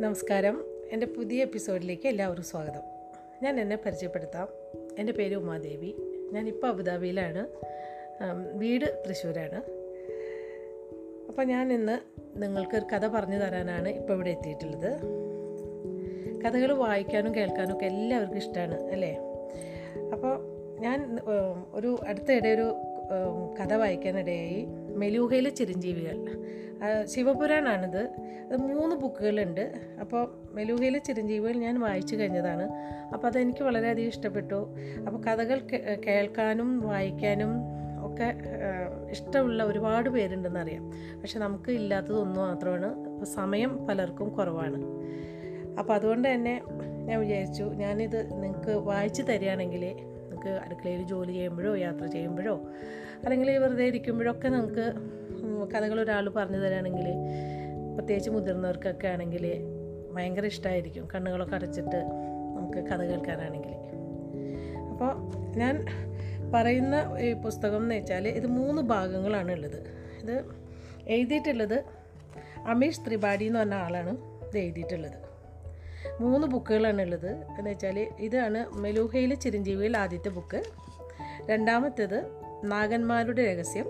നമസ്കാരം. എന്റെ പുതിയ എപ്പിസോഡിലേക്ക് എല്ലാവർക്കും സ്വാഗതം. ഞാൻ എന്നെ പരിചയപ്പെടുത്താം. എന്റെ പേര് ഉമാദേവി. ഞാനിപ്പോൾ അബുദാബിയിലാണ്. വീട് തൃശ്ശൂരാണ്. അപ്പോൾ ഞാൻ ഇന്ന് നിങ്ങൾക്ക് ഒരു കഥ പറഞ്ഞു തരാനാണ് ഇപ്പോൾ ഇവിടെ എത്തിയിട്ടുള്ളത്. കഥകൾ വായിക്കാനും കേൾക്കാനും ഒക്കെ എല്ലാവർക്കും ഇഷ്ടമാണ് അല്ലേ? അപ്പോൾ ഞാൻ ഒരു അടുത്തിടെ ഒരു കഥ വായിക്കാനിടയായി. മെലൂഹയിലെ ചിരഞ്ജീവികൾ. ശിവപുരാണാണിത്. അത് മൂന്ന് ബുക്കുകളുണ്ട്. അപ്പോൾ മെലൂഹയിലെ ചിരഞ്ജീവികൾ ഞാൻ വായിച്ചു കഴിഞ്ഞതാണ്. അപ്പോൾ അതെനിക്ക് വളരെയധികം ഇഷ്ടപ്പെട്ടു. അപ്പോൾ കഥകൾ കേൾക്കാനും വായിക്കാനും ഒക്കെ ഇഷ്ടമുള്ള ഒരുപാട് പേരുണ്ടെന്നറിയാം. പക്ഷെ നമുക്ക് ഇല്ലാത്തതൊന്നും മാത്രമാണ്. അപ്പോൾ സമയം പലർക്കും കുറവാണ്. അപ്പോൾ അതുകൊണ്ട് തന്നെ ഞാൻ വിചാരിച്ചു ഞാനിത് നിങ്ങൾക്ക് വായിച്ചു തരികയാണെങ്കിൽ നിങ്ങൾക്ക് അടുക്കളയിൽ ജോലി ചെയ്യുമ്പോഴോ യാത്ര ചെയ്യുമ്പോഴോ അല്ലെങ്കിൽ വെറുതെ ഇരിക്കുമ്പോഴൊക്കെ നമുക്ക് കഥകൾ ഒരാൾ പറഞ്ഞു തരാണെങ്കിൽ പ്രത്യേകിച്ച് മുതിർന്നവർക്കൊക്കെ ആണെങ്കിൽ ഭയങ്കര ഇഷ്ടമായിരിക്കും കണ്ണുകളൊക്കെ അടച്ചിട്ട് നമുക്ക് കഥ കേൾക്കാനാണെങ്കിൽ. അപ്പോൾ ഞാൻ പറയുന്ന ഈ പുസ്തകം എന്ന് വെച്ചാൽ ഇത് മൂന്ന് ഭാഗങ്ങളാണ് ഉള്ളത്. ഇത് എഴുതിയിട്ടുള്ളത് അമീഷ് ത്രിപാഠി എന്ന് പറഞ്ഞ ആളാണ് ഇത് എഴുതിയിട്ടുള്ളത്. മൂന്ന് ബുക്കുകളാണ് ഉള്ളത്. എന്ന് വെച്ചാൽ ഇതാണ് മെലൂഹയിലെ ചിരഞ്ജീവിയിൽ ആദ്യത്തെ ബുക്ക്. രണ്ടാമത്തേത് നാഗന്മാരുടെ രഹസ്യം.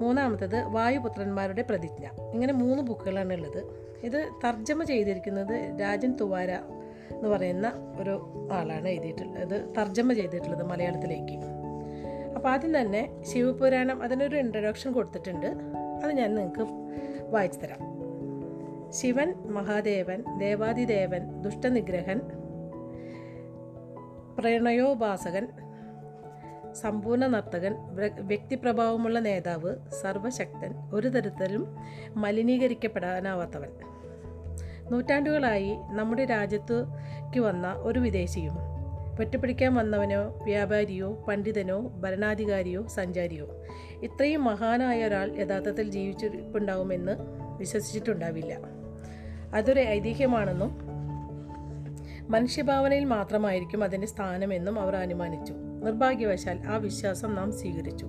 മൂന്നാമത്തത് വായുപുത്രന്മാരുടെ പ്രതിജ്ഞ. ഇങ്ങനെ മൂന്ന് ബുക്കുകളാണ് ഉള്ളത്. ഇത് തർജമ ചെയ്തിരിക്കുന്നത് രാജൻ തുവാര എന്ന് പറയുന്ന ഒരു ആളാണ് എഴുതിയിട്ടുള്ളത്. ഇത് തർജമ ചെയ്തിട്ടുള്ളത് മലയാളത്തിലേക്ക്. അപ്പോൾ ആദ്യം തന്നെ ശിവപുരാണം അതിനൊരു ഇൻട്രഡക്ഷൻ കൊടുത്തിട്ടുണ്ട്. അത് ഞാൻ നിങ്ങൾക്ക് വായിച്ചു തരാം. ശിവൻ മഹാദേവൻ ദേവാദിദേവൻ ദുഷ്ടനിഗ്രഹൻ പ്രണയോപാസകൻ സമ്പൂർണ നർത്തകൻ വ്യ- വ്യക്തിപ്രഭാവമുള്ള നേതാവ് സർവശക്തൻ ഒരു തരത്തിലും മലിനീകരിക്കപ്പെടാനാവാത്തവൻ. നൂറ്റാണ്ടുകളായി നമ്മുടെ രാജ്യത്തേക്ക് വന്ന ഒരു വിദേശിയും വെട്ടുപിടിക്കാൻ വന്നവനോ വ്യാപാരിയോ പണ്ഡിതനോ ഭരണാധികാരിയോ സഞ്ചാരിയോ ഇത്രയും മഹാനായ ഒരാൾ യഥാർത്ഥത്തിൽ ജീവിച്ചിട്ടുണ്ടാവുമെന്ന് വിശ്വസിച്ചിട്ടുണ്ടാവില്ല. അതൊരു ഐതിഹ്യമാണെന്നും മനുഷ്യഭാവനയിൽ മാത്രമായിരിക്കും അതിന്റെ സ്ഥാനമെന്നും അവർ അനുമാനിച്ചു. നിർഭാഗ്യവശാൽ ആ വിശ്വാസം നാം സ്വീകരിച്ചു.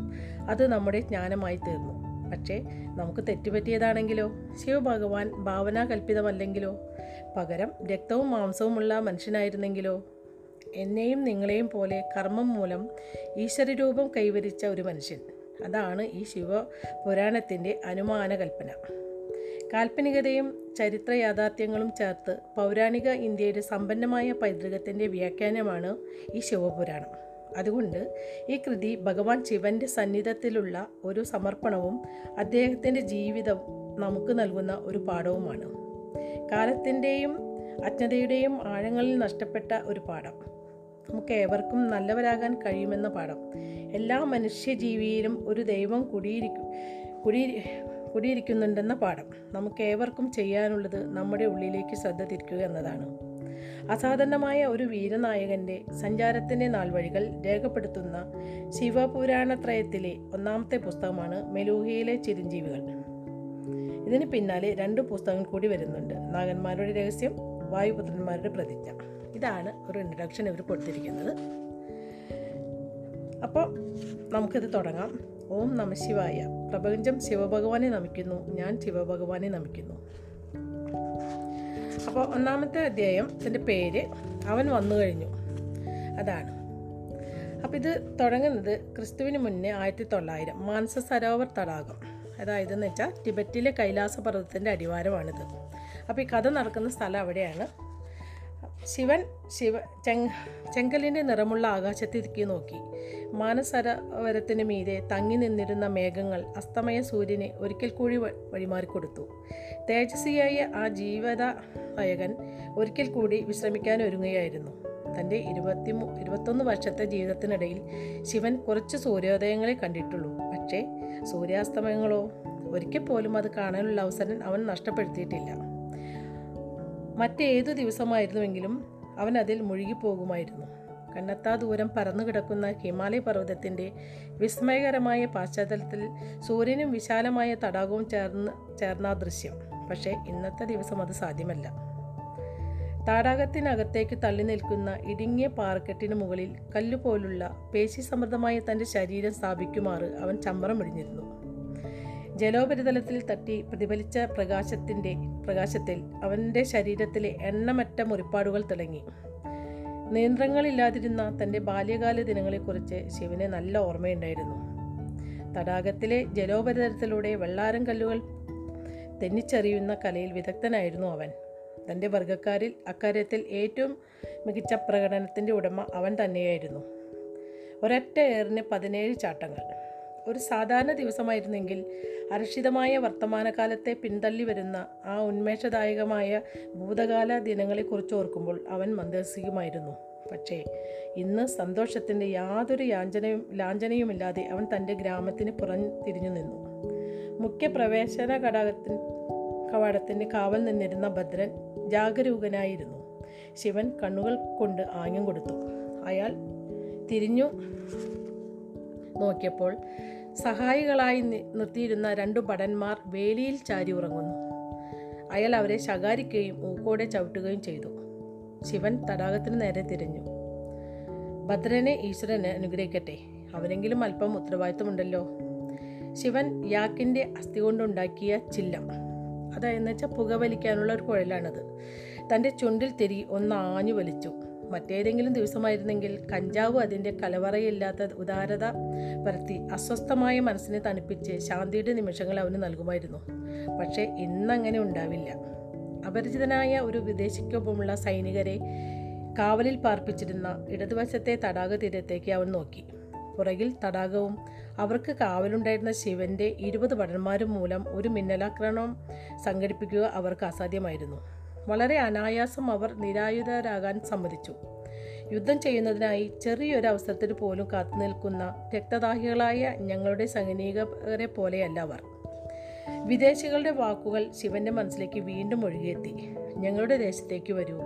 അത് നമ്മുടെ ജ്ഞാനമായി തീർന്നു. പക്ഷേ നമുക്ക് തെറ്റുപറ്റിയതാണെങ്കിലോ? ശിവഭഗവാൻ ഭാവനാകൽപ്പിതമല്ലെങ്കിലോ? പകരം രക്തവും മാംസവുമുള്ള മനുഷ്യനായിരുന്നെങ്കിലോ? എന്നെയും നിങ്ങളെയും പോലെ കർമ്മം മൂലം ഈശ്വരരൂപം കൈവരിച്ച ഒരു മനുഷ്യൻ. അതാണ് ഈ ശിവ പുരാണത്തിന്റെ അനുമാന കൽപ്പന കാൽപ്പനികതയും ചരിത്ര യാഥാർത്ഥ്യങ്ങളും ചേർത്ത് പൗരാണിക ഇന്ത്യയുടെ സമ്പന്നമായ പൈതൃകത്തിന്റെ വ്യാഖ്യാനമാണ് ഈ ശിവപുരാണം. അതുകൊണ്ട് ഈ കൃതി ഭഗവാൻ ശിവന്റെ സന്നിധത്തിലുള്ള ഒരു സമർപ്പണവും അദ്ദേഹത്തിന്റെ ജീവിതം നമുക്ക് നൽകുന്ന ഒരു പാഠവുമാണ്. കാലത്തിന്റെയും അജ്ഞതയുടെയും ആഴങ്ങളിൽ നഷ്ടപ്പെട്ട ഒരു പാഠം. നമുക്ക് ഏവർക്കും നല്ലവരാകാൻ കഴിയുമെന്ന പാഠം. എല്ലാ മനുഷ്യജീവിയിലും ഒരു ദൈവം കുടിയിരിക്കും കുടി കുടിയിരിക്കുന്നുണ്ടെന്ന പാഠം. നമുക്ക് ഏവർക്കും ചെയ്യാനുള്ളത് നമ്മുടെ ഉള്ളിലേക്ക് ശ്രദ്ധ തിരിക്കുക എന്നതാണ്. അസാധാരണമായ ഒരു വീരനായകന്റെ സഞ്ചാരത്തിന്റെ നാൾവഴികൾ രേഖപ്പെടുത്തുന്ന ശിവപുരാണത്രയത്തിലെ ഒന്നാമത്തെ പുസ്തകമാണ് മെലൂഹയിലെ ചിരഞ്ജീവികൾ. ഇതിന് പിന്നാലെ രണ്ട് പുസ്തകങ്ങൾ കൂടി വരുന്നുണ്ട്. നാഗന്മാരുടെ രഹസ്യം വായുപുത്രന്മാരുടെ പ്രതിജ്ഞ. ഇതാണ് ഒരു ഇൻട്രഡക്ഷൻ ഇവർ കൊടുത്തിരിക്കുന്നത്. അപ്പോൾ നമുക്കിത് തുടങ്ങാം. ഓം നമ ശിവായ. പ്രപഞ്ചം ശിവഭഗവാനെ നമിക്കുന്നു ഞാൻ ശിവഭഗവാനെ നമിക്കുന്നു. അപ്പോൾ ഒന്നാമത്തെ അധ്യായം ഇതിന്റെ പേര് അവൻ വന്നു കഴിഞ്ഞു. അതാണ്. അപ്പോൾ ഇത് തുടങ്ങുന്നത് ക്രിസ്തുവിന് മുന്നേ ആയിരത്തി തൊള്ളായിരം മാനസ സരോവർ തടാകം. അതായത് എന്ന് വെച്ചാൽ ടിബറ്റിലെ കൈലാസ പർവതത്തിന്റെ അടിവാരമാണിത്. അപ്പോൾ ഈ കഥ നടക്കുന്ന സ്ഥലം അവിടെയാണ്. ശിവൻ ശിവ ചെങ് ചെങ്കലിന്റെ നിറമുള്ള ആകാശത്തേക്ക് നോക്കി. മാനസരവരത്തിന് മീതെ തങ്ങി നിന്നിരുന്ന മേഘങ്ങൾ അസ്തമയ സൂര്യനെ ഒരിക്കൽ കൂടി വഴിമാറിക്കൊടുത്തു. തേജസ്വിയായ ആ ജീവദായകൻ ഒരിക്കൽ കൂടി വിശ്രമിക്കാൻ ഒരുങ്ങുകയായിരുന്നു. തന്റെ ഇരുപത്തി ഇരുപത്തൊന്ന് വർഷത്തെ ജീവിതത്തിനിടയിൽ ശിവൻ കുറച്ച് സൂര്യോദയങ്ങളെ കണ്ടിട്ടുള്ളൂ. പക്ഷേ സൂര്യാസ്തമയങ്ങളോ ഒരിക്കൽ പോലും അത് കാണാനുള്ള അവസരം അവൻ നഷ്ടപ്പെടുത്തിയിട്ടില്ല. മറ്റേതു ദിവസമായിരുന്നുവെങ്കിലും അവൻ അതിൽ മുഴുകിപ്പോകുമായിരുന്നു. കണ്ണെത്താ ദൂരം പറന്നു കിടക്കുന്ന ഹിമാലയ പർവതത്തിന്റെ വിസ്മയകരമായ പശ്ചാത്തലത്തിൽ സൂര്യനും വിശാലമായ തടാകവും ചേർന്ന് ചേർന്ന ദൃശ്യം. പക്ഷേ ഇന്നത്തെ ദിവസം അത് സാധ്യമല്ല. തടാകത്തിനകത്തേക്ക് തള്ളി നിൽക്കുന്ന ഇടുങ്ങിയ പാറക്കെട്ടിന് മുകളിൽ കല്ലുപോലുള്ള പേശി സമൃദ്ധമായ തന്റെ ശരീരം സ്ഥാപിക്കുമാറ് അവൻ ചമ്മറം ഇടിഞ്ഞിരുന്നു. ജലോപരിതലത്തിൽ തട്ടി പ്രതിഫലിച്ച പ്രകാശത്തിന്റെ പ്രകാശത്തിൽ അവന്റെ ശരീരത്തിലെ എണ്ണമറ്റ മുറിപ്പാടുകൾ തിളങ്ങി. നിയന്ത്രണങ്ങളില്ലാതിരുന്ന തന്റെ ബാല്യകാല ദിനങ്ങളെക്കുറിച്ച് ശിവന് നല്ല ഓർമ്മയുണ്ടായിരുന്നു. തടാകത്തിലെ ജലോപരിതലത്തിലൂടെ വെള്ളാരം കല്ലുകൾ തെന്നിച്ചെറിയുന്ന കലയിൽ വിദഗ്ധനായിരുന്നു അവൻ. തന്റെ വർഗക്കാരിൽ അക്കാര്യത്തിൽ ഏറ്റവും മികച്ച പ്രകടനത്തിന്റെ ഉടമ അവൻ തന്നെയായിരുന്നു. ഒരൊറ്റ ഏറിന് പതിനേഴ് ചാട്ടങ്ങൾ. ഒരു സാധാരണ ദിവസമായിരുന്നെങ്കിൽ അരക്ഷിതമായ വർത്തമാനകാലത്തെ പിന്തള്ളി വരുന്ന ആ ഉന്മേഷദായകമായ ഭൂതകാല ദിനങ്ങളെക്കുറിച്ച് ഓർക്കുമ്പോൾ അവൻ മന്ദസിക്കുമായിരുന്നു പക്ഷേ ഇന്ന് സന്തോഷത്തിന്റെ യാതൊരു യാഞ്ചനയും ലാഞ്ചനയുമില്ലാതെ അവൻ തന്റെ ഗ്രാമത്തിന് പുറം തിരിഞ്ഞു നിന്നു. മുഖ്യ പ്രവേശന ഘടകത്തിന് കവാടത്തിന് കാവൽ നിന്നിരുന്ന ഭദ്രൻ ജാഗരൂകനായിരുന്നു. ശിവൻ കണ്ണുകൾ കൊണ്ട് ആംഗ്യം കൊടുത്തു. അയാൾ തിരിഞ്ഞു നോക്കിയപ്പോൾ സഹായികളായി നിർത്തിയിരുന്ന രണ്ടു ഭടന്മാർ വേലിയിൽ ചാരി ഉറങ്ങുന്നു. അയാൾ അവരെ ശകാരിക്കുകയും ഊക്കോടെ ചവിട്ടുകയും ചെയ്തു. ശിവൻ തടാകത്തിന് നേരെ തിരിഞ്ഞു. ഭദ്രനെ ഈശ്വരന് അനുഗ്രഹിക്കട്ടെ. അവനെങ്കിലും അല്പം ഉത്തരവാദിത്വമുണ്ടല്ലോ. ശിവൻ യാക്കിന്റെ അസ്ഥി കൊണ്ടുണ്ടാക്കിയ ചില്ലം. അതായെന്ന് വെച്ചാൽ പുകവലിക്കാനുള്ള ഒരു കുഴലാണത്. തന്റെ ചുണ്ടിൽ തിരി ഒന്ന് ആഞ്ഞു വലിച്ചു. മറ്റേതെങ്കിലും ദിവസമായിരുന്നെങ്കിൽ കഞ്ചാവ് അതിന്റെ കലവറയില്ലാത്ത ഉദാരത പരത്തി അസ്വസ്ഥമായ മനസ്സിനെ തണുപ്പിച്ച് ശാന്തിയുടെ നിമിഷങ്ങൾ അവന് നൽകുമായിരുന്നു. പക്ഷേ ഇന്നങ്ങനെ ഉണ്ടാവില്ല. അപരിചിതനായ ഒരു വിദേശിക്കൊപ്പമുള്ള സൈനികരെ കാവലിൽ പാർപ്പിച്ചിരുന്ന ഇടതുവശത്തെ തടാക തീരത്തേക്ക് അവൻ നോക്കി. പുറകിൽ തടാകവും അവർക്ക് കാവലുണ്ടായിരുന്ന ശിവന്റെ ഇരുപത് ഭടന്മാരും മൂലം ഒരു മിന്നലാക്രമണം സംഘടിപ്പിക്കുക അവർക്ക് അസാധ്യമായിരുന്നു. വളരെ അനായാസം അവർ നിരായുധരാകാൻ സമ്മതിച്ചു. യുദ്ധം ചെയ്യുന്നതിനായി ചെറിയൊരു അവസരത്തിന് പോലും കാത്തുനിൽക്കുന്ന രക്തദാഹികളായ ഞങ്ങളുടെ സൈനികരെ പോലെയല്ല അവർ. വിദേശികളുടെ വാക്കുകൾ ശിവന്റെ മനസ്സിലേക്ക് വീണ്ടും ഒഴുകിയെത്തി. ഞങ്ങളുടെ ദേശത്തേക്ക് വരൂ.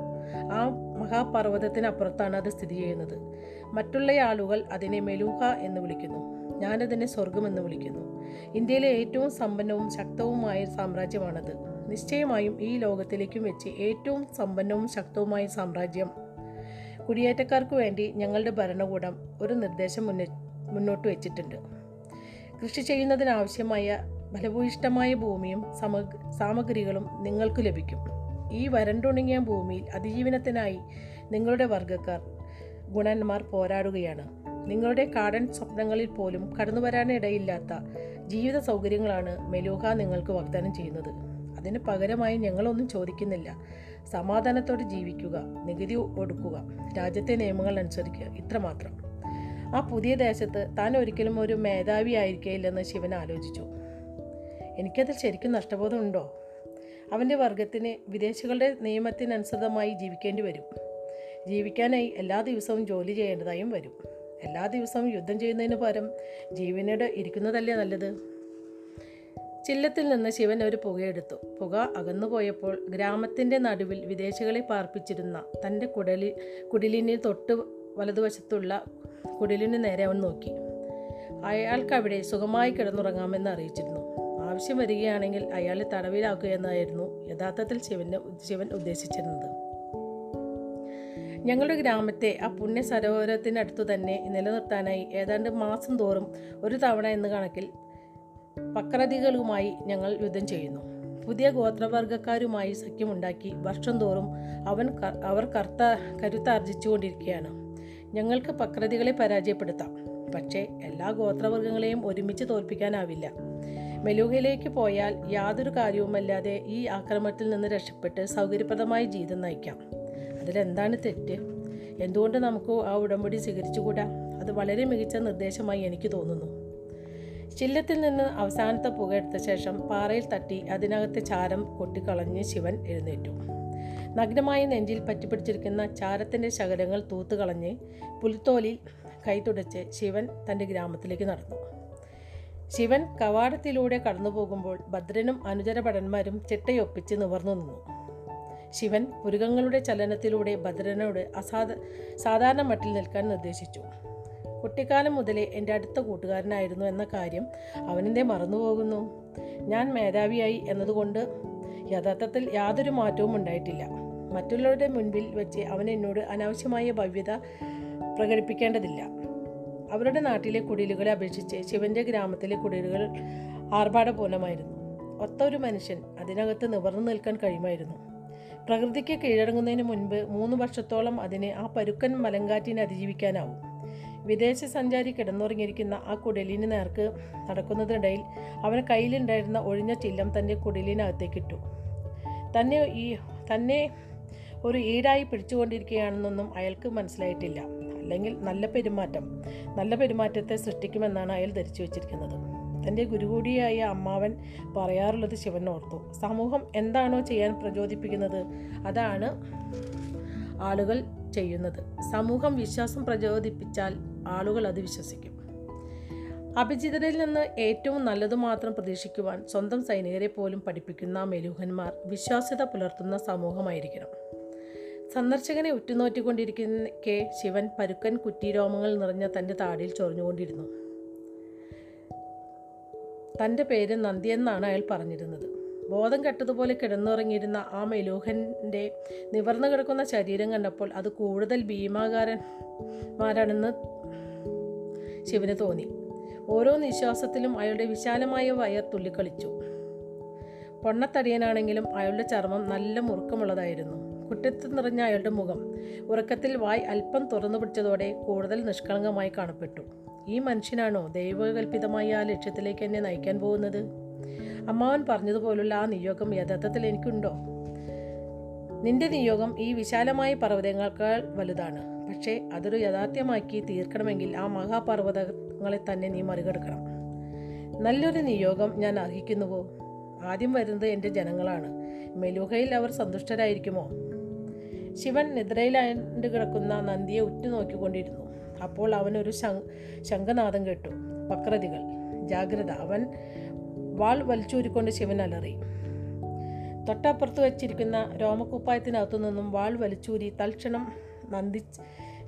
ആ മഹാപർവതത്തിനപ്പുറത്താണ് അത് സ്ഥിതി ചെയ്യുന്നത്. മറ്റുള്ള ആളുകൾ അതിനെ മെലൂഹ എന്ന് വിളിക്കുന്നു. ഞാനതിനെ സ്വർഗമെന്ന് വിളിക്കുന്നു. ഇന്ത്യയിലെ ഏറ്റവും സമ്പന്നവും ശക്തവുമായ സാമ്രാജ്യമാണത്. നിശ്ചയമായും ഈ ലോകത്തിലേക്കും വെച്ച് ഏറ്റവും സമ്പന്നവും ശക്തവുമായ സാമ്രാജ്യം. കുടിയേറ്റക്കാർക്ക് വേണ്ടി ഞങ്ങളുടെ ഭരണകൂടം ഒരു നിർദ്ദേശം മുന്നേ മുന്നോട്ട് വെച്ചിട്ടുണ്ട്. കൃഷി ചെയ്യുന്നതിനാവശ്യമായ ഫലഭൂയിഷ്ടമായ ഭൂമിയും സമഗ് സാമഗ്രികളും നിങ്ങൾക്ക് ലഭിക്കും. ഈ വരണ്ടുണങ്ങിയ ഭൂമിയിൽ അതിജീവനത്തിനായി നിങ്ങളുടെ വർഗക്കാർ ഗുണന്മാർ പോരാടുകയാണ്. നിങ്ങളുടെ കാടൻ സ്വപ്നങ്ങളിൽ പോലും കടന്നു വരാനിടയില്ലാത്ത ജീവിത സൗകര്യങ്ങളാണ് മെലൂഹ നിങ്ങൾക്ക് വാഗ്ദാനം ചെയ്യുന്നത്. അതിന് പകരമായി ഞങ്ങളൊന്നും ചോദിക്കുന്നില്ല. സമാധാനത്തോടെ ജീവിക്കുക നികുതി ഒടുക്കുക രാജ്യത്തെ നിയമങ്ങൾ അനുസരിക്കുക ഇത്രമാത്രം. ആ പുതിയ ദേശത്ത് താൻ ഒരിക്കലും ഒരു മേധാവി ആയിരിക്കില്ലെന്ന് ശിവൻ ആലോചിച്ചു. എനിക്കതിൽ ശരിക്കും നഷ്ടബോധമുണ്ടോ അവന്റെ വർഗത്തിന് വിദേശികളുടെ നിയമത്തിനനുസൃതമായി ജീവിക്കേണ്ടി വരും. ജീവിക്കാനായി എല്ലാ ദിവസവും ജോലി ചെയ്യേണ്ടതായും വരും. എല്ലാ ദിവസവും യുദ്ധം ചെയ്യുന്നതിന് പകരം ജീവനോട് ഇരിക്കുന്നതല്ലേ നല്ലത്? ചില്ലത്തിൽ നിന്ന് ശിവൻ ഒരു പുകയെടുത്തു. പുക അകന്നുപോയപ്പോൾ ഗ്രാമത്തിന്റെ നടുവിൽ വിദേശികളെ പാർപ്പിച്ചിരുന്ന തന്റെ കുടലി കുടിലിന് തൊട്ട് വലതുവശത്തുള്ള കുടിലിന് നേരെ അവൻ നോക്കി. അയാൾക്ക് അവിടെ സുഖമായി കിടന്നുറങ്ങാമെന്ന് അറിയിച്ചിരുന്നു. ആവശ്യം വരികയാണെങ്കിൽ അയാളെ തടവിലാക്കുക എന്നായിരുന്നു യഥാർത്ഥത്തിൽ ശിവന് ശിവൻ ഉദ്ദേശിച്ചിരുന്നത്. ഞങ്ങളുടെ ഗ്രാമത്തെ ആ പുണ്യ സരോവരത്തിനടുത്തു തന്നെ നിലനിർത്താനായി ഏതാണ്ട് മാസം തോറും ഒരു തവണ എന്ന കണക്കിൽ പക്രതികളുമായി ഞങ്ങൾ യുദ്ധം ചെയ്യുന്നു. പുതിയ ഗോത്രവർഗക്കാരുമായി സഖ്യമുണ്ടാക്കി വർഷം തോറും അവൻ അവർ കർത്ത കരുത്താർജിച്ചുകൊണ്ടിരിക്കുകയാണ്. ഞങ്ങൾക്ക് പക്രതികളെ പരാജയപ്പെടുത്താം. പക്ഷേ എല്ലാ ഗോത്രവർഗങ്ങളെയും ഒരുമിച്ച് തോൽപ്പിക്കാനാവില്ല. മെലൂഹയിലേക്ക് പോയാൽ യാതൊരു കാര്യവുമല്ലാതെ ഈ ആക്രമണത്തിൽ നിന്ന് രക്ഷപ്പെട്ട് സൗകര്യപ്രദമായ ജീവിതം നയിക്കാം. അതിലെന്താണ് തെറ്റ്? എന്തുകൊണ്ട് നമുക്ക് ആ ഉടമ്പടി സ്വീകരിച്ചുകൂടാ? അത് വളരെ മികച്ച നിർദ്ദേശമായി എനിക്ക് തോന്നുന്നു. ചില്ലത്തിൽ നിന്ന് അവസാനത്തെ പുക എടുത്ത ശേഷം പാറയിൽ തട്ടി അതിനകത്തെ ചാരം കൊട്ടിക്കളഞ്ഞ് ശിവൻ എഴുന്നേറ്റു. നഗ്നമായ നെഞ്ചിൽ പറ്റിപ്പിടിച്ചിരിക്കുന്ന ചാരത്തിന്റെ ശകലങ്ങൾ തൂത്തുകളഞ്ഞ് പുലിത്തോലിൽ കൈ തുടച്ച് ശിവൻ തന്റെ ഗ്രാമത്തിലേക്ക് നടന്നു. ശിവൻ കവാടത്തിലൂടെ കടന്നു പോകുമ്പോൾ ഭദ്രനും അനുചരഭടന്മാരും ചിട്ടയൊപ്പിച്ച് നിവർന്നു നിന്നു. ശിവൻ പുരുകങ്ങളുടെ ചലനത്തിലൂടെ ഭദ്രനോട് അസാധ സാധാരണ മട്ടിൽ നിൽക്കാൻ നിർദ്ദേശിച്ചു. കുട്ടിക്കാലം മുതലേ എന്റെ അടുത്ത കൂട്ടുകാരനായിരുന്നു എന്ന കാര്യം അവനെന്തേ മറന്നുപോകുന്നു. ഞാൻ മേധാവിയായി എന്നതുകൊണ്ട് യഥാർത്ഥത്തിൽ യാതൊരു മാറ്റവും ഉണ്ടായിട്ടില്ല. മറ്റുള്ളവരുടെ മുൻപിൽ വെച്ച് അവൻ എന്നോട് അനാവശ്യമായ ഭവ്യത പ്രകടിപ്പിക്കേണ്ടതില്ല. അവരുടെ നാട്ടിലെ കുടിലുകളെ അപേക്ഷിച്ച് ശിവന്റെ ഗ്രാമത്തിലെ കുടിലുകൾ ആർഭാടപൂർണമായിരുന്നു ഒത്ത ഒരു മനുഷ്യൻ അതിനകത്ത് നിവർന്നു നിൽക്കാൻ കഴിയുമായിരുന്നു. പ്രകൃതിക്ക് കീഴടങ്ങുന്നതിന് മുൻപ് മൂന്ന് വർഷത്തോളം അതിനെ ആ പരുക്കൻ മലങ്കാറ്റിനെ അതിജീവിക്കാനാവും. വിദേശ സഞ്ചാരി കിടന്നുറങ്ങിയിരിക്കുന്ന ആ കുടലിന് നേർക്ക് നടക്കുന്നതിനിടയിൽ അവന് കയ്യിലുണ്ടായിരുന്ന ഒഴിഞ്ഞ ചില്ലം തന്റെ കുടലിനകത്തേക്കിട്ടു തന്നെ ഈ തന്നെ ഒരു ഈടായി പിടിച്ചുകൊണ്ടിരിക്കുകയാണെന്നൊന്നും അയാൾക്ക് മനസ്സിലായിട്ടില്ല. അല്ലെങ്കിൽ നല്ല പെരുമാറ്റം നല്ല പെരുമാറ്റത്തെ സൃഷ്ടിക്കുമെന്നാണ് അയാൾ ധരിച്ചു വച്ചിരിക്കുന്നത്. തന്റെ ഗുരുകൂടിയായ അമ്മാവൻ പറയാറുള്ളത് ശിവൻ ഓർത്തു. സമൂഹം എന്താണോ ചെയ്യാൻ പ്രചോദിപ്പിക്കുന്നത് അതാണ് ആളുകൾ ചെയ്യുന്നത്. സമൂഹം വിശ്വാസം പ്രചോദിപ്പിച്ചാൽ ആളുകൾ അത് വിശ്വസിക്കും. അഭിജിതരിൽ നിന്ന് ഏറ്റവും നല്ലത് മാത്രം പ്രതീക്ഷിക്കുവാൻ സ്വന്തം സൈനികരെ പോലും പഠിപ്പിക്കുന്ന മെലൂഹന്മാർ വിശ്വാസ്യത പുലർത്തുന്ന സമൂഹമായിരിക്കണം. സന്ദർശകനെ ഉറ്റുനോറ്റിക്കൊണ്ടിരിക്കെ ശിവൻ പരുക്കൻ കുറ്റിരോമങ്ങൾ നിറഞ്ഞ തന്റെ താടിയിൽ ചൊറിഞ്ഞുകൊണ്ടിരുന്നു. തന്റെ പേര് നന്ദിയെന്നാണ് അയാൾ പറഞ്ഞിരുന്നത്. ബോധം കെട്ടതുപോലെ കിടന്നുറങ്ങിയിരുന്ന ആ മെലൂഹന്റെ നിവർന്നു കിടക്കുന്ന ശരീരം കണ്ടപ്പോൾ അത് കൂടുതൽ ഭീമാകാരന്മാരാണെന്ന് ശിവന് തോന്നി. ഓരോ നിശ്വാസത്തിലും അയാളുടെ വിശാലമായ വയർ തുള്ളിക്കളിച്ചു. പൊണ്ണത്തടിയനാണെങ്കിലും അയാളുടെ ചർമ്മം നല്ല മുറുക്കമുള്ളതായിരുന്നു. കുറ്റത്ത് നിറഞ്ഞ അയാളുടെ മുഖം ഉറക്കത്തിൽ വായ് അല്പം തുറന്നു പിടിച്ചതോടെ കൂടുതൽ നിഷ്കളങ്കമായി കാണപ്പെട്ടു. ഈ മനുഷ്യനാണോ ദൈവകൽപിതമായ ആ ലക്ഷ്യത്തിലേക്ക് എന്നെ നയിക്കാൻ പോകുന്നത്? അമ്മാവൻ പറഞ്ഞതുപോലുള്ള ആ നിയോഗം യഥാർത്ഥത്തിൽ എനിക്കുണ്ടോ? നിന്റെ നിയോഗം ഈ വിശാലമായ പർവതങ്ങളേക്കാൾ വലുതാണ്. പക്ഷേ അതൊരു യഥാർത്ഥ്യമാക്കി തീർക്കണമെങ്കിൽ ആ മഹാപർവതങ്ങളെ തന്നെ നീ മറികടക്കണം. നല്ലൊരു നിയോഗം ഞാൻ അർഹിക്കുന്നുവോ? ആദ്യം വരുന്നത് എന്റെ ജനങ്ങളാണ്. മെലുഹയിൽ അവർ സന്തുഷ്ടരായിരിക്കുമോ? ശിവൻ നിദ്രയിലാണ്ട് കിടക്കുന്ന നന്ദിയെ ഉറ്റുനോക്കിക്കൊണ്ടിരുന്നു. അപ്പോൾ അവനൊരു ശംഖനാദം കേട്ടു. പക്രതികൾ ജാഗ്രത. അവൻ വാൾ വലിച്ചൂരിക്കൊണ്ട് ശിവൻ അലറി. തൊട്ടപ്പുറത്ത് വെച്ചിരിക്കുന്ന രോമക്കുപ്പായത്തിനകത്തു നിന്നും വാൾ വലിച്ചൂരി തൽക്ഷണം നന്ദി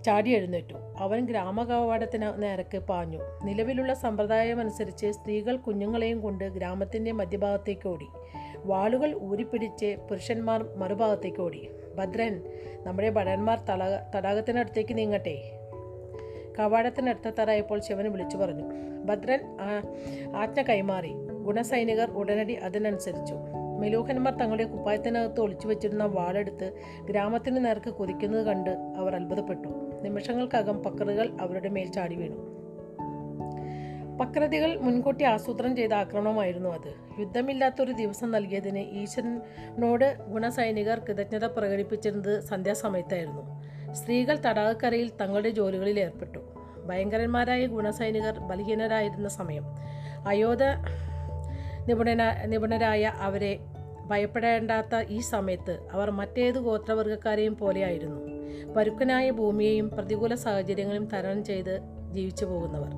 ചാടി എഴുന്നേറ്റു. അവൻ ഗ്രാമകവാടത്തിന് നേരക്ക് പാഞ്ഞു. നിലവിലുള്ള സമ്പ്രദായമനുസരിച്ച് സ്ത്രീകൾ കുഞ്ഞുങ്ങളെയും കൊണ്ട് ഗ്രാമത്തിന്റെ മധ്യഭാഗത്തേക്ക് ഓടി. വാളുകൾ ഊരിപ്പിടിച്ച് പുരുഷന്മാർ മറുഭാഗത്തേക്ക് ഓടി. ഭദ്രൻ നമ്മുടെ ഭടന്മാർ തള തടാകത്തിനടുത്തേക്ക് നീങ്ങട്ടെ. കവാടത്തിനടുത്തെത്താറായപ്പോൾ ശിവൻ വിളിച്ചു പറഞ്ഞു. ഭദ്രൻ ആജ്ഞ കൈമാറി. ഗുണസൈനികർ ഉടനടി അതിനനുസരിച്ചു. മെലൂഹന്മാർ തങ്ങളുടെ കുപ്പായത്തിനകത്ത് ഒളിച്ചു വെച്ചിരുന്ന വാളെടുത്ത് ഗ്രാമത്തിന് നേർക്ക് കുതിക്കുന്നത് കണ്ട് അവർ അത്ഭുതപ്പെട്ടു. നിമിഷങ്ങൾക്കകം പക്രതികൾ അവരുടെ മേൽ ചാടി വീണു. പക്രതികൾ മുൻകൂട്ടി ആസൂത്രണം ചെയ്ത ആക്രമണമായിരുന്നു അത്. യുദ്ധമില്ലാത്തൊരു ദിവസം നൽകിയതിന് ഈശ്വരനോട് ഗുണസൈനികർ കൃതജ്ഞത പ്രകടിപ്പിച്ചിരുന്നത് സന്ധ്യാസമയത്തായിരുന്നു. സ്ത്രീകൾ തടാകക്കരയിൽ തങ്ങളുടെ ജോലികളിൽ ഏർപ്പെട്ടു. ഭയങ്കരന്മാരായ ഗുണസൈനികർ ബലഹീനരായിരുന്ന സമയം. അയോധ നിപുണന നിപുണരായ അവരെ ഭയപ്പെടേണ്ടാത്ത ഈ സമയത്ത് അവർ മറ്റേത് ഗോത്രവർഗക്കാരെയും പോലെയായിരുന്നു. പരുക്കനായ ഭൂമിയെയും പ്രതികൂല സാഹചര്യങ്ങളും തരണം ചെയ്ത് ജീവിച്ചു പോകുന്നവർ.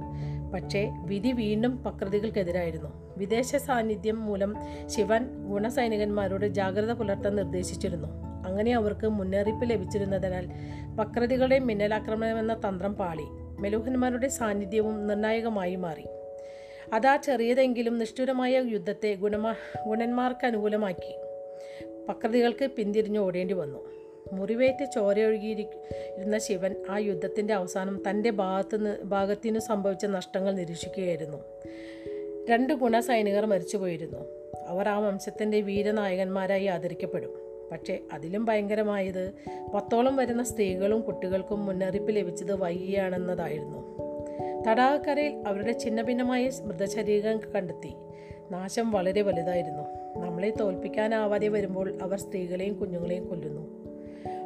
പക്ഷേ വിധി വീണ്ടും പക്രതികൾക്കെതിരായിരുന്നു. വിദേശ സാന്നിധ്യം മൂലം ശിവൻ ഗുണസൈനികന്മാരോട് ജാഗ്രത പുലർത്താൻ നിർദ്ദേശിച്ചിരുന്നു. അങ്ങനെ അവർക്ക് മുന്നറിയിപ്പ് ലഭിച്ചിരുന്നതിനാൽ പക്രതികളുടെ മിന്നലാക്രമണമെന്ന തന്ത്രം പാളി. മെലൂഹന്മാരുടെ സാന്നിധ്യവും നിർണായകമായി മാറി. അതാ ചെറിയതെങ്കിലും നിഷ്ഠുരമായ യുദ്ധത്തെ ഗുണമാ ഗുണന്മാർക്ക് അനുകൂലമാക്കി. പക്രതികൾക്ക് പിന്തിരിഞ്ഞു ഓടേണ്ടി വന്നു. മുറിവേറ്റ് ചോരയൊഴുകിയിരുന്ന ശിവൻ ആ യുദ്ധത്തിന്റെ അവസാനം തന്റെ ഭാഗത്തുനിന്ന് ഭാഗത്തിനു സംഭവിച്ച നഷ്ടങ്ങൾ നിരീക്ഷിക്കുകയായിരുന്നു. രണ്ട് ഗുണസൈനികർ മരിച്ചുപോയിരുന്നു. അവർ ആ വംശത്തിന്റെ വീരനായകന്മാരായി ആദരിക്കപ്പെടും. പക്ഷേ അതിലും ഭയങ്കരമായത് പത്തോളം വരുന്ന സ്ത്രീകളും കുട്ടികൾക്കും മുന്നറിയിപ്പ് ലഭിച്ചത് വൈകിയാണെന്നതായിരുന്നു. തടാകക്കരയിൽ അവരുടെ ഛിന്നഭിന്നമായ മൃതശരീരം കണ്ടെത്തി. നാശം വളരെ വലുതായിരുന്നു. നമ്മളെ തോൽപ്പിക്കാനാവാതെ വരുമ്പോൾ അവർ സ്ത്രീകളെയും കുഞ്ഞുങ്ങളെയും കൊല്ലുന്നു.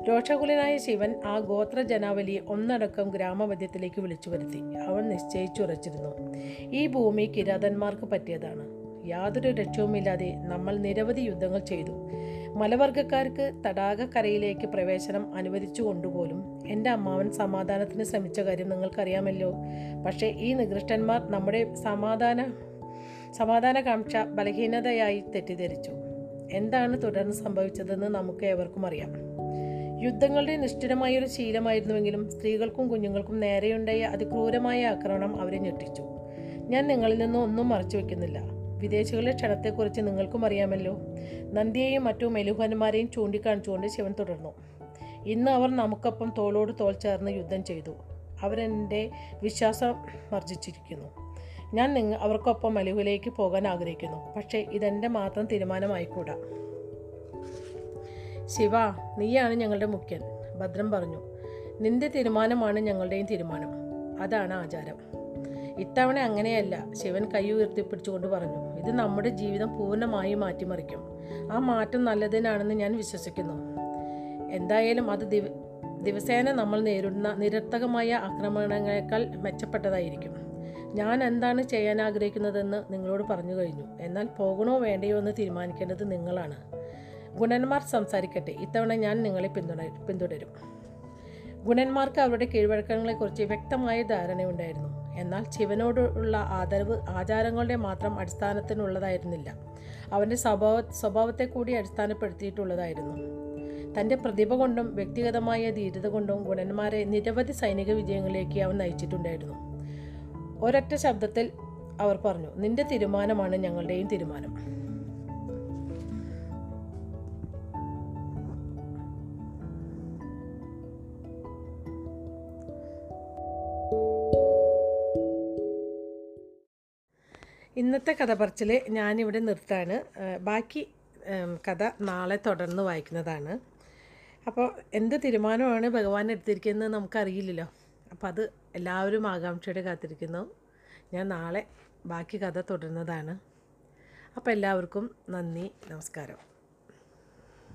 രോഷകുലനായ ശിവൻ ആ ഗോത്ര ജനാവലിയെ ഒന്നടക്കം ഗ്രാമമധ്യത്തിലേക്ക് വിളിച്ചു വരുത്തി അവൻ നിശ്ചയിച്ചുറച്ചിരുന്നു. ഈ ഭൂമി കിരാതന്മാർക്ക് പറ്റിയതാണ്. യാതൊരു രക്ഷവുമില്ലാതെ നമ്മൾ നിരവധി യുദ്ധങ്ങൾ ചെയ്തു. മലവർഗക്കാർക്ക് തടാകക്കരയിലേക്ക് പ്രവേശനം അനുവദിച്ചു കൊണ്ടുപോലും എന്റെ അമ്മാവൻ സമാധാനത്തിന് ശ്രമിച്ച കാര്യം നിങ്ങൾക്കറിയാമല്ലോ. പക്ഷേ ഈ നികൃഷ്ടന്മാർ നമ്മുടെ സമാധാന സമാധാനകാംക്ഷ ബലഹീനതയായി തെറ്റിദ്ധരിച്ചു. എന്താണ് തുടർന്ന് സംഭവിച്ചതെന്ന് നമുക്ക് ഏവർക്കും അറിയാം. യുദ്ധങ്ങളുടെ നിഷ്ഠുരമായ ഒരു ശീലമായിരുന്നുവെങ്കിലും സ്ത്രീകൾക്കും കുഞ്ഞുങ്ങൾക്കും നേരെയുണ്ടായ അതിക്രൂരമായ ആക്രമണം അവരെ ഞെട്ടിച്ചു. ഞാൻ നിങ്ങളിൽ നിന്ന് ഒന്നും മറച്ചു വെക്കുന്നില്ല. വിദേശികളുടെ ക്ഷണത്തെക്കുറിച്ച് നിങ്ങൾക്കും അറിയാമല്ലോ. നന്ദിയെയും മറ്റു മെലുഹന്മാരെയും ചൂണ്ടിക്കാണിച്ചുകൊണ്ട് ശിവൻ തുടർന്നു. ഇന്ന് അവർ നമുക്കൊപ്പം തോളോട് തോൾ ചേർന്ന് യുദ്ധം ചെയ്തു. അവരെന്റെ വിശ്വാസം വർജിച്ചിരിക്കുന്നു. ഞാൻ നിങ്ങ അവർക്കൊപ്പം മലുവിലേക്ക് പോകാൻ ആഗ്രഹിക്കുന്നു. പക്ഷേ ഇതെന്റെ മാത്രം തീരുമാനമായിക്കൂടാ. ശിവ നീയാണ് ഞങ്ങളുടെ മുഖ്യൻ. ഭദ്രം പറഞ്ഞു. നിന്റെ തീരുമാനമാണ് ഞങ്ങളുടെയും തീരുമാനം. അതാണ് ആചാരം. ഇത്തവണ അങ്ങനെയല്ല. ശിവൻ കൈ ഉയർത്തിപ്പിടിച്ചുകൊണ്ട് പറഞ്ഞു ഇത് നമ്മുടെ ജീവിതം പൂർണമായി മാറ്റിമറിക്കും. ആ മാറ്റം നല്ലതിനാണെന്ന് ഞാൻ വിശ്വസിക്കുന്നു. എന്തായാലും അത് ദിവ ദിവസേന നമ്മൾ നേരിടുന്ന നിരർത്ഥകമായ ആക്രമണങ്ങളെക്കാൾ മെച്ചപ്പെട്ടതായിരിക്കും. ഞാൻ എന്താണ് ചെയ്യാൻ ആഗ്രഹിക്കുന്നതെന്ന് നിങ്ങളോട് പറഞ്ഞു കഴിഞ്ഞു. എന്നാൽ പോകണോ വേണ്ടയോ എന്ന് തീരുമാനിക്കേണ്ടത് നിങ്ങളാണ്. ഗുണന്മാർ സംസാരിക്കട്ടെ. ഇത്തവണ ഞാൻ നിങ്ങളെ പിന്തുണ പിന്തുടരും. ഗുണന്മാർക്ക് അവരുടെ കീഴ്വഴക്കങ്ങളെക്കുറിച്ച് വ്യക്തമായ ധാരണയുണ്ടായിരുന്നു. എന്നാൽ ശിവനോടുള്ള ആദരവ് ആചാരങ്ങളുടെ മാത്രം അടിസ്ഥാനത്തിനുള്ളതായിരുന്നില്ല. അവന്റെ സ്വഭാവ സ്വഭാവത്തെ കൂടി അടിസ്ഥാനപ്പെടുത്തിയിട്ടുള്ളതായിരുന്നു. തന്റെ പ്രതിഭ കൊണ്ടും വ്യക്തിഗതമായ ധീരത കൊണ്ടും ഗുണന്മാരെ നിരവധി സൈനിക വിജയങ്ങളിലേക്ക് അവൻ നയിച്ചിട്ടുണ്ടായിരുന്നു. ഒരൊറ്റ ശബ്ദത്തിൽ അവർ പറഞ്ഞു നിന്റെ തീരുമാനമാണ് ഞങ്ങളുടെയും തീരുമാനം. ഇന്നത്തെ കഥ പറച്ചിൽ ഞാനിവിടെ നിർത്താണ്. ബാക്കി കഥ നാളെ തുടർന്ന് വായിക്കുന്നതാണ്. അപ്പോൾ എന്ത് തീരുമാനമാണ് ഭഗവാൻ എടുത്തിരിക്കുന്നത് നമുക്കറിയില്ലല്ലോ. അപ്പോൾ അത് എല്ലാവരും ആകാംക്ഷയോടെ കാത്തിരിക്കുന്നു. ഞാൻ നാളെ ബാക്കി കഥ തുടരുന്നതാണ് അപ്പോൾ എല്ലാവർക്കും നന്ദി നമസ്കാരം.